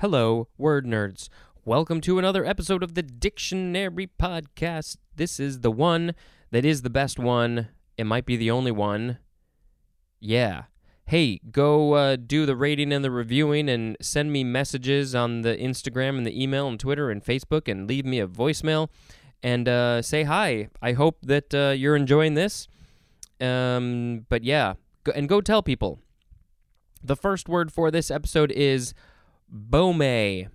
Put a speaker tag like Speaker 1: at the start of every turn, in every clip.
Speaker 1: Hello, word nerds. Welcome to another episode of the Dictionary Podcast. This is the one that is the best one. It might be the only one. Yeah. Hey, go uh, do the rating and the reviewing and send me messages on the Instagram and the email and Twitter and Facebook and leave me a voicemail and uh, say hi. I hope that uh, you're enjoying this. Um, but yeah, go, and go tell people. The first word for this episode is Baumé.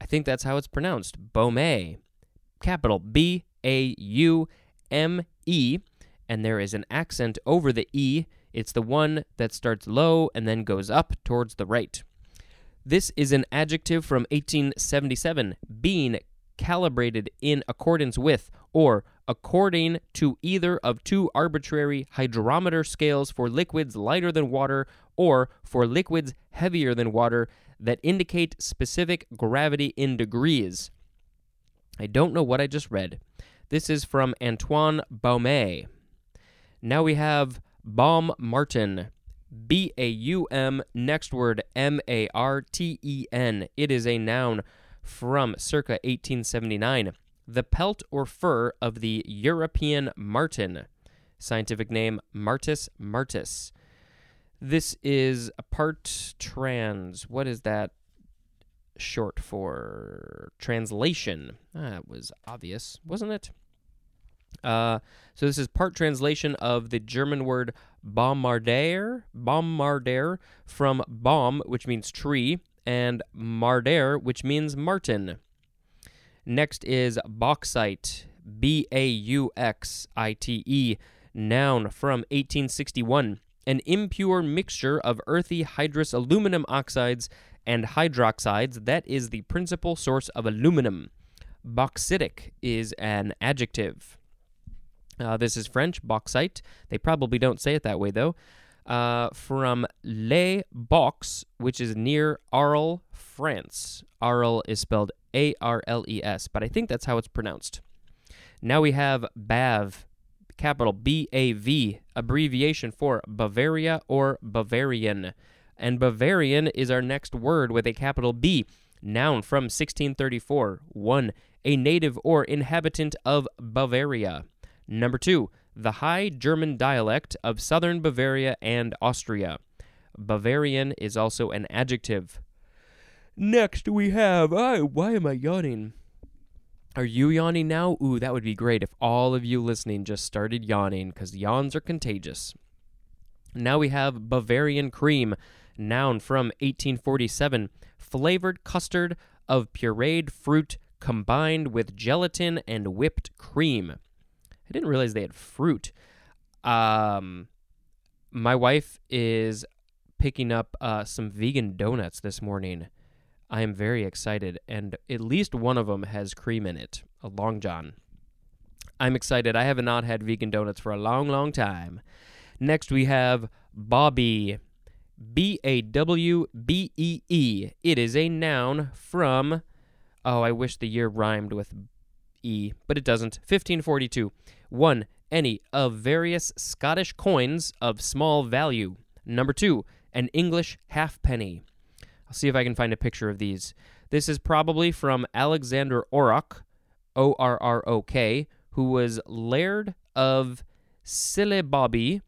Speaker 1: I think that's how it's pronounced. Baumé. Capital B A U M E. And there is an accent over the E. It's the one that starts low and then goes up towards the right. This is an adjective from 1877, being calibrated in accordance with or according to either of two arbitrary hydrometer scales for liquids lighter than water or for liquids heavier than water that indicate specific gravity in degrees. I don't know what I just read. This is from Antoine Baume. Now we have baum marten. B A U M, next word M A R T E N. It is a noun from circa 1879. The pelt or fur of the European marten. Scientific name Martes martes. This is a part trans. What is that short for? Translation. That was obvious, wasn't it? Uh, so this is part translation of the German word baummarder, baummarder from baum, which means tree, and marder, which means marten. Next is bauxite, B A U X I T E, noun from 1861, an impure mixture of earthy hydrous aluminum oxides and hydroxides that is the principal source of aluminum. Bauxitic is an adjective. Uh, this is French, bauxite. They probably don't say it that way, though. Uh, from Les Baux, which is near Arles, France. Arles is spelled A R L E S, but I think that's how it's pronounced. Now we have BAV, capital B A V, abbreviation for Bavaria or Bavarian. And Bavarian is our next word with a capital B, noun from 1634. 1. A native or inhabitant of Bavaria. Number two, the High German dialect of southern Bavaria and Austria. Bavarian is also an adjective. Next, we have. Oh, why am I yawning? Are you yawning now? Ooh, that would be great if all of you listening just started yawning, because yawns are contagious. Now we have Bavarian cream, noun from 1847, flavored custard of pureed fruit combined with gelatin and whipped cream. I didn't realize they had fruit. Um, my wife is picking up uh, some vegan donuts this morning. I am very excited, and at least one of them has cream in it, a Long John. I'm excited. I have not had vegan donuts for a long, long time. Next, we have bawbee, B A W B E E. It is a noun from, oh, I wish the year rhymed with E, but it doesn't. 1542. 1. Any of various Scottish coins of small value. Number 2. An English halfpenny. I'll see if I can find a picture of these. This is probably from Alexander Orrok, O R R O K, who was Laird of Sillebawby,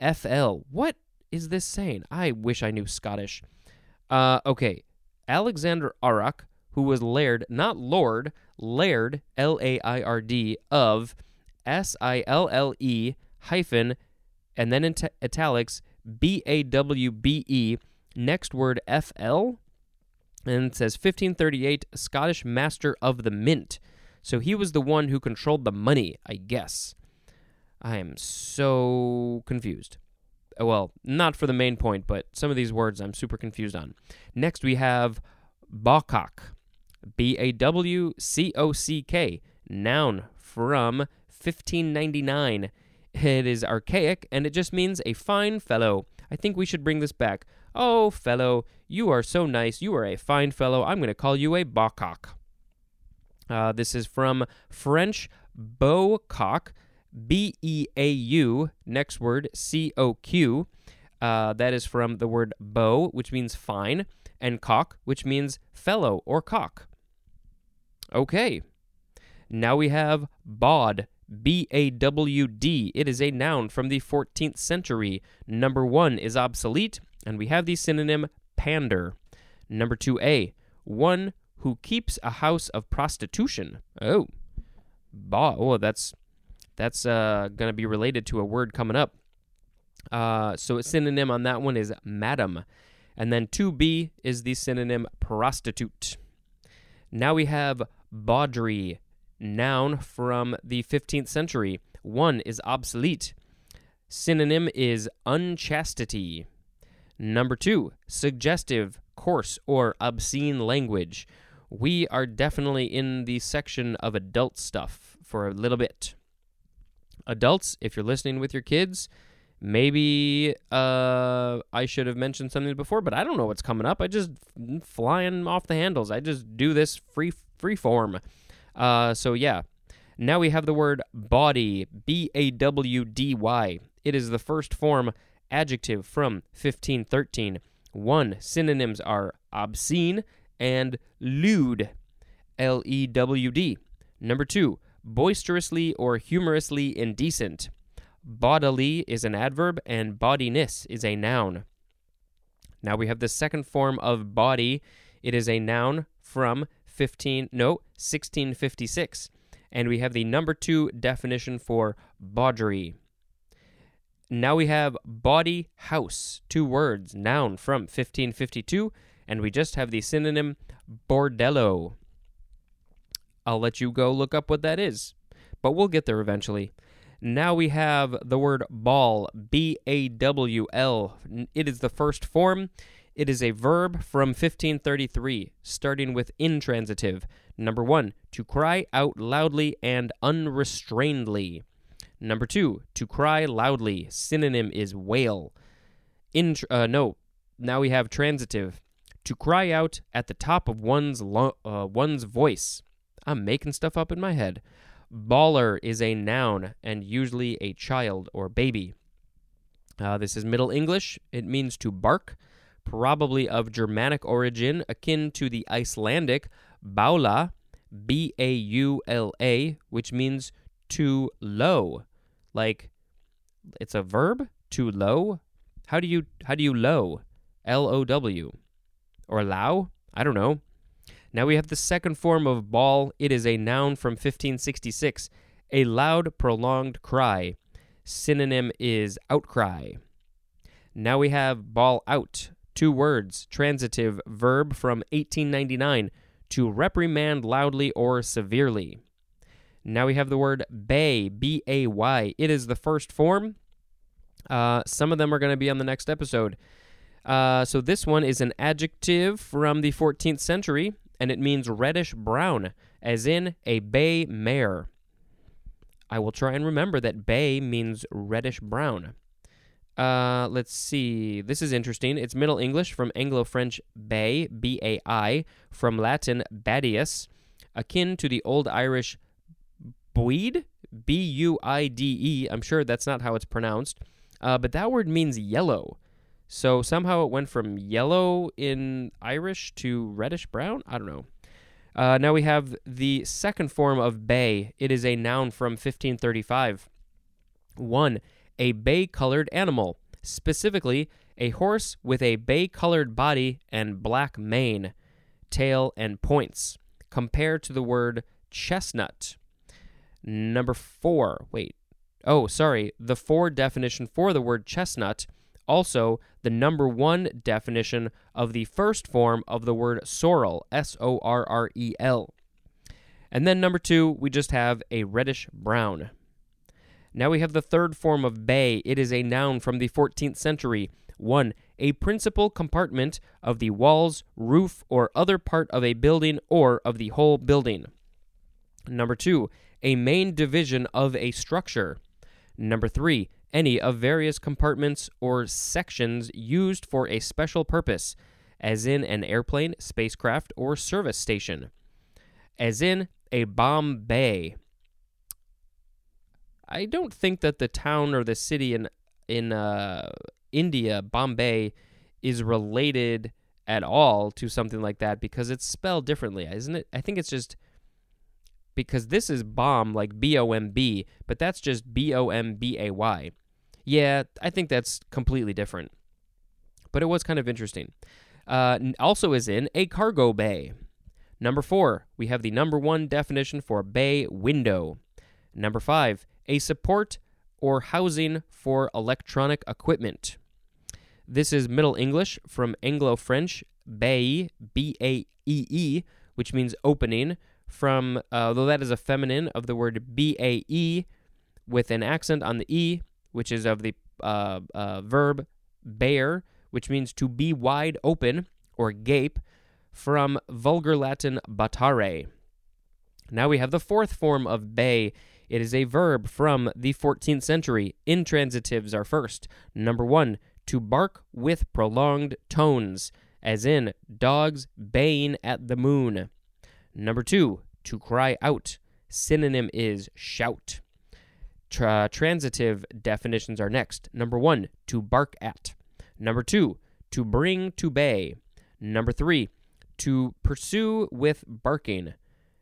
Speaker 1: FL. What is this saying? I wish I knew Scottish. Uh, okay. Alexander Orrok, who was Laird, not Lord, Laird, L A I R D, of S I L L E hyphen, and then in t- italics, B A W B E, next word F L, and it says 1538, Scottish Master of the Mint. So he was the one who controlled the money, I guess. I am so confused. Well, not for the main point, but some of these words I'm super confused on. Next, we have Bawcock. B A W C O C K, noun from 1599. It is archaic and it just means a fine fellow. I think we should bring this back. Oh, fellow, you are so nice. You are a fine fellow. I'm going to call you a bawcock. Uh, this is from French beaucoq, B E A U, next word, C O Q. Uh, that is from the word beau, which means fine. and cock, which means fellow or cock. Okay. Now we have bawd, B A W D. It is a noun from the 14th century. Number one is obsolete, and we have the synonym pander. Number 2a, one who keeps a house of prostitution. Oh, ba- oh, that's that's uh, going to be related to a word coming up. Uh, so a synonym on that one is madam. And then 2b is the synonym prostitute. Now we have bawdry, noun from the 15th century. One is obsolete. Synonym is unchastity. Number two, suggestive, coarse, or obscene language. We are definitely in the section of adult stuff for a little bit. Adults, if you're listening with your kids, maybe uh, I should have mentioned something before, but I don't know what's coming up. I just flying off the handles. I just do this free free form. Uh, so yeah, now we have the word bawdy, B A W D Y. It is the first form adjective from 1513. One synonyms are obscene and lewd, L E W D. Number two, boisterously or humorously indecent. Bawdily is an adverb and bawdiness is a noun. Now we have the second form of bawdy. It is a noun from 15 no 1656 and we have the number 2 definition for bawdry. Now we have bawdy house, two words, noun from 1552, and we just have the synonym bordello. I'll let you go look up what that is, but we'll get there eventually. Now we have the word bawl, B A W L. It is the first form. It is a verb from 1533, starting with intransitive. Number one, to cry out loudly and unrestrainedly. Number two, to cry loudly. Synonym is wail. In uh, no, now we have transitive. To cry out at the top of one's lo- uh, one's voice. I'm making stuff up in my head. Bawler is a noun and usually a child or baby. Uh, this is Middle English. It means to bark, probably of Germanic origin, akin to the Icelandic baula, B A U L A, which means to low. Like it's a verb to low. How do you how do you low? L O W or low? I don't know. Now we have the second form of bawl. It is a noun from 1566, a loud prolonged cry. Synonym is outcry. Now we have bawl out, two words, transitive verb from 1899, to reprimand loudly or severely. Now we have the word bay, B A Y. It is the first form. Uh, some of them are going to be on the next episode. Uh, so this one is an adjective from the 14th century, and it means reddish brown, as in a bay mare. I will try and remember that bay means reddish brown. Uh, let's see. This is interesting. It's Middle English from Anglo French bai, B A I, from Latin badius, akin to the Old Irish buide, B U I D E. I'm sure that's not how it's pronounced, uh, but that word means yellow. So somehow it went from yellow in Irish to reddish brown. I don't know. Uh, now we have the second form of bay. It is a noun from 1535. One, a bay colored animal, specifically a horse with a bay colored body and black mane, tail, and points, compared to the word chestnut. Number four, wait. Oh, sorry. The four definition for the word chestnut also the number one definition of the first form of the word sorrel, S O R R E L. And then number two, we just have a reddish brown. Now we have the third form of bay. It is a noun from the 14th century. One, a principal compartment of the walls, roof, or other part of a building or of the whole building. Number two, a main division of a structure. Number three, any of various compartments or sections used for a special purpose, as in an airplane, spacecraft, or service station, as in a bomb bay. I don't think that the town or the city in in uh, India, Bombay, is related at all to something like that because it's spelled differently, isn't it? I think it's just because this is bomb like B O M B, but that's just B O M B A Y. Yeah, I think that's completely different. But it was kind of interesting. Uh, also, is in a cargo bay. Number four, we have the number one definition for bay window. Number five, a support or housing for electronic equipment. This is Middle English from Anglo French, bay, B A E E, which means opening, from, uh, though that is a feminine of the word B A E with an accent on the E, which is of the uh, uh, verb bare, which means to be wide open or gape, from Vulgar Latin batare. Now we have the fourth form of bay. It is a verb from the 14th century. Intransitives are first. Number one, to bark with prolonged tones, as in dogs baying at the moon. Number two, to cry out. Synonym is shout. Tra- transitive definitions are next. Number one, to bark at. Number two, to bring to bay. Number three, to pursue with barking.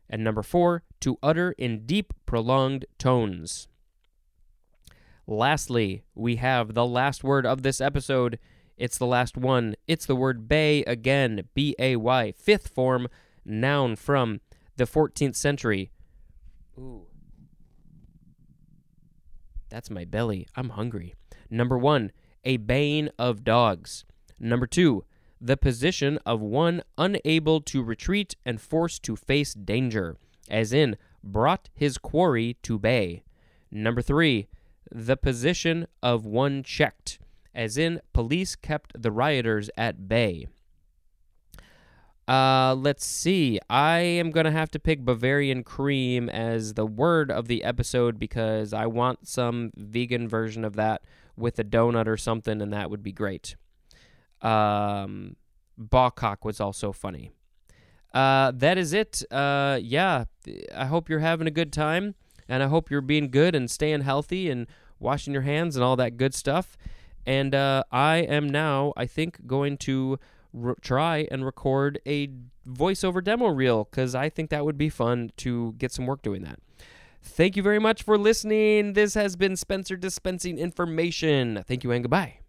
Speaker 1: And number four, to utter in deep, prolonged tones. Lastly, we have the last word of this episode. It's the last one. It's the word bay again. B A Y. Fifth form, noun from the 14th century. Ooh. That's my belly. I'm hungry. Number one, a bane of dogs. Number two, the position of one unable to retreat and forced to face danger, as in, brought his quarry to bay. Number three, the position of one checked, as in, police kept the rioters at bay. Uh, let's see. I am going to have to pick Bavarian cream as the word of the episode because I want some vegan version of that with a donut or something, and that would be great. Um, Bawcock was also funny. Uh, that is it. Uh, yeah, I hope you're having a good time, and I hope you're being good and staying healthy and washing your hands and all that good stuff. And uh, I am now, I think, going to re- try and record a voiceover demo reel because I think that would be fun to get some work doing that. Thank you very much for listening. This has been Spencer dispensing information. Thank you and goodbye.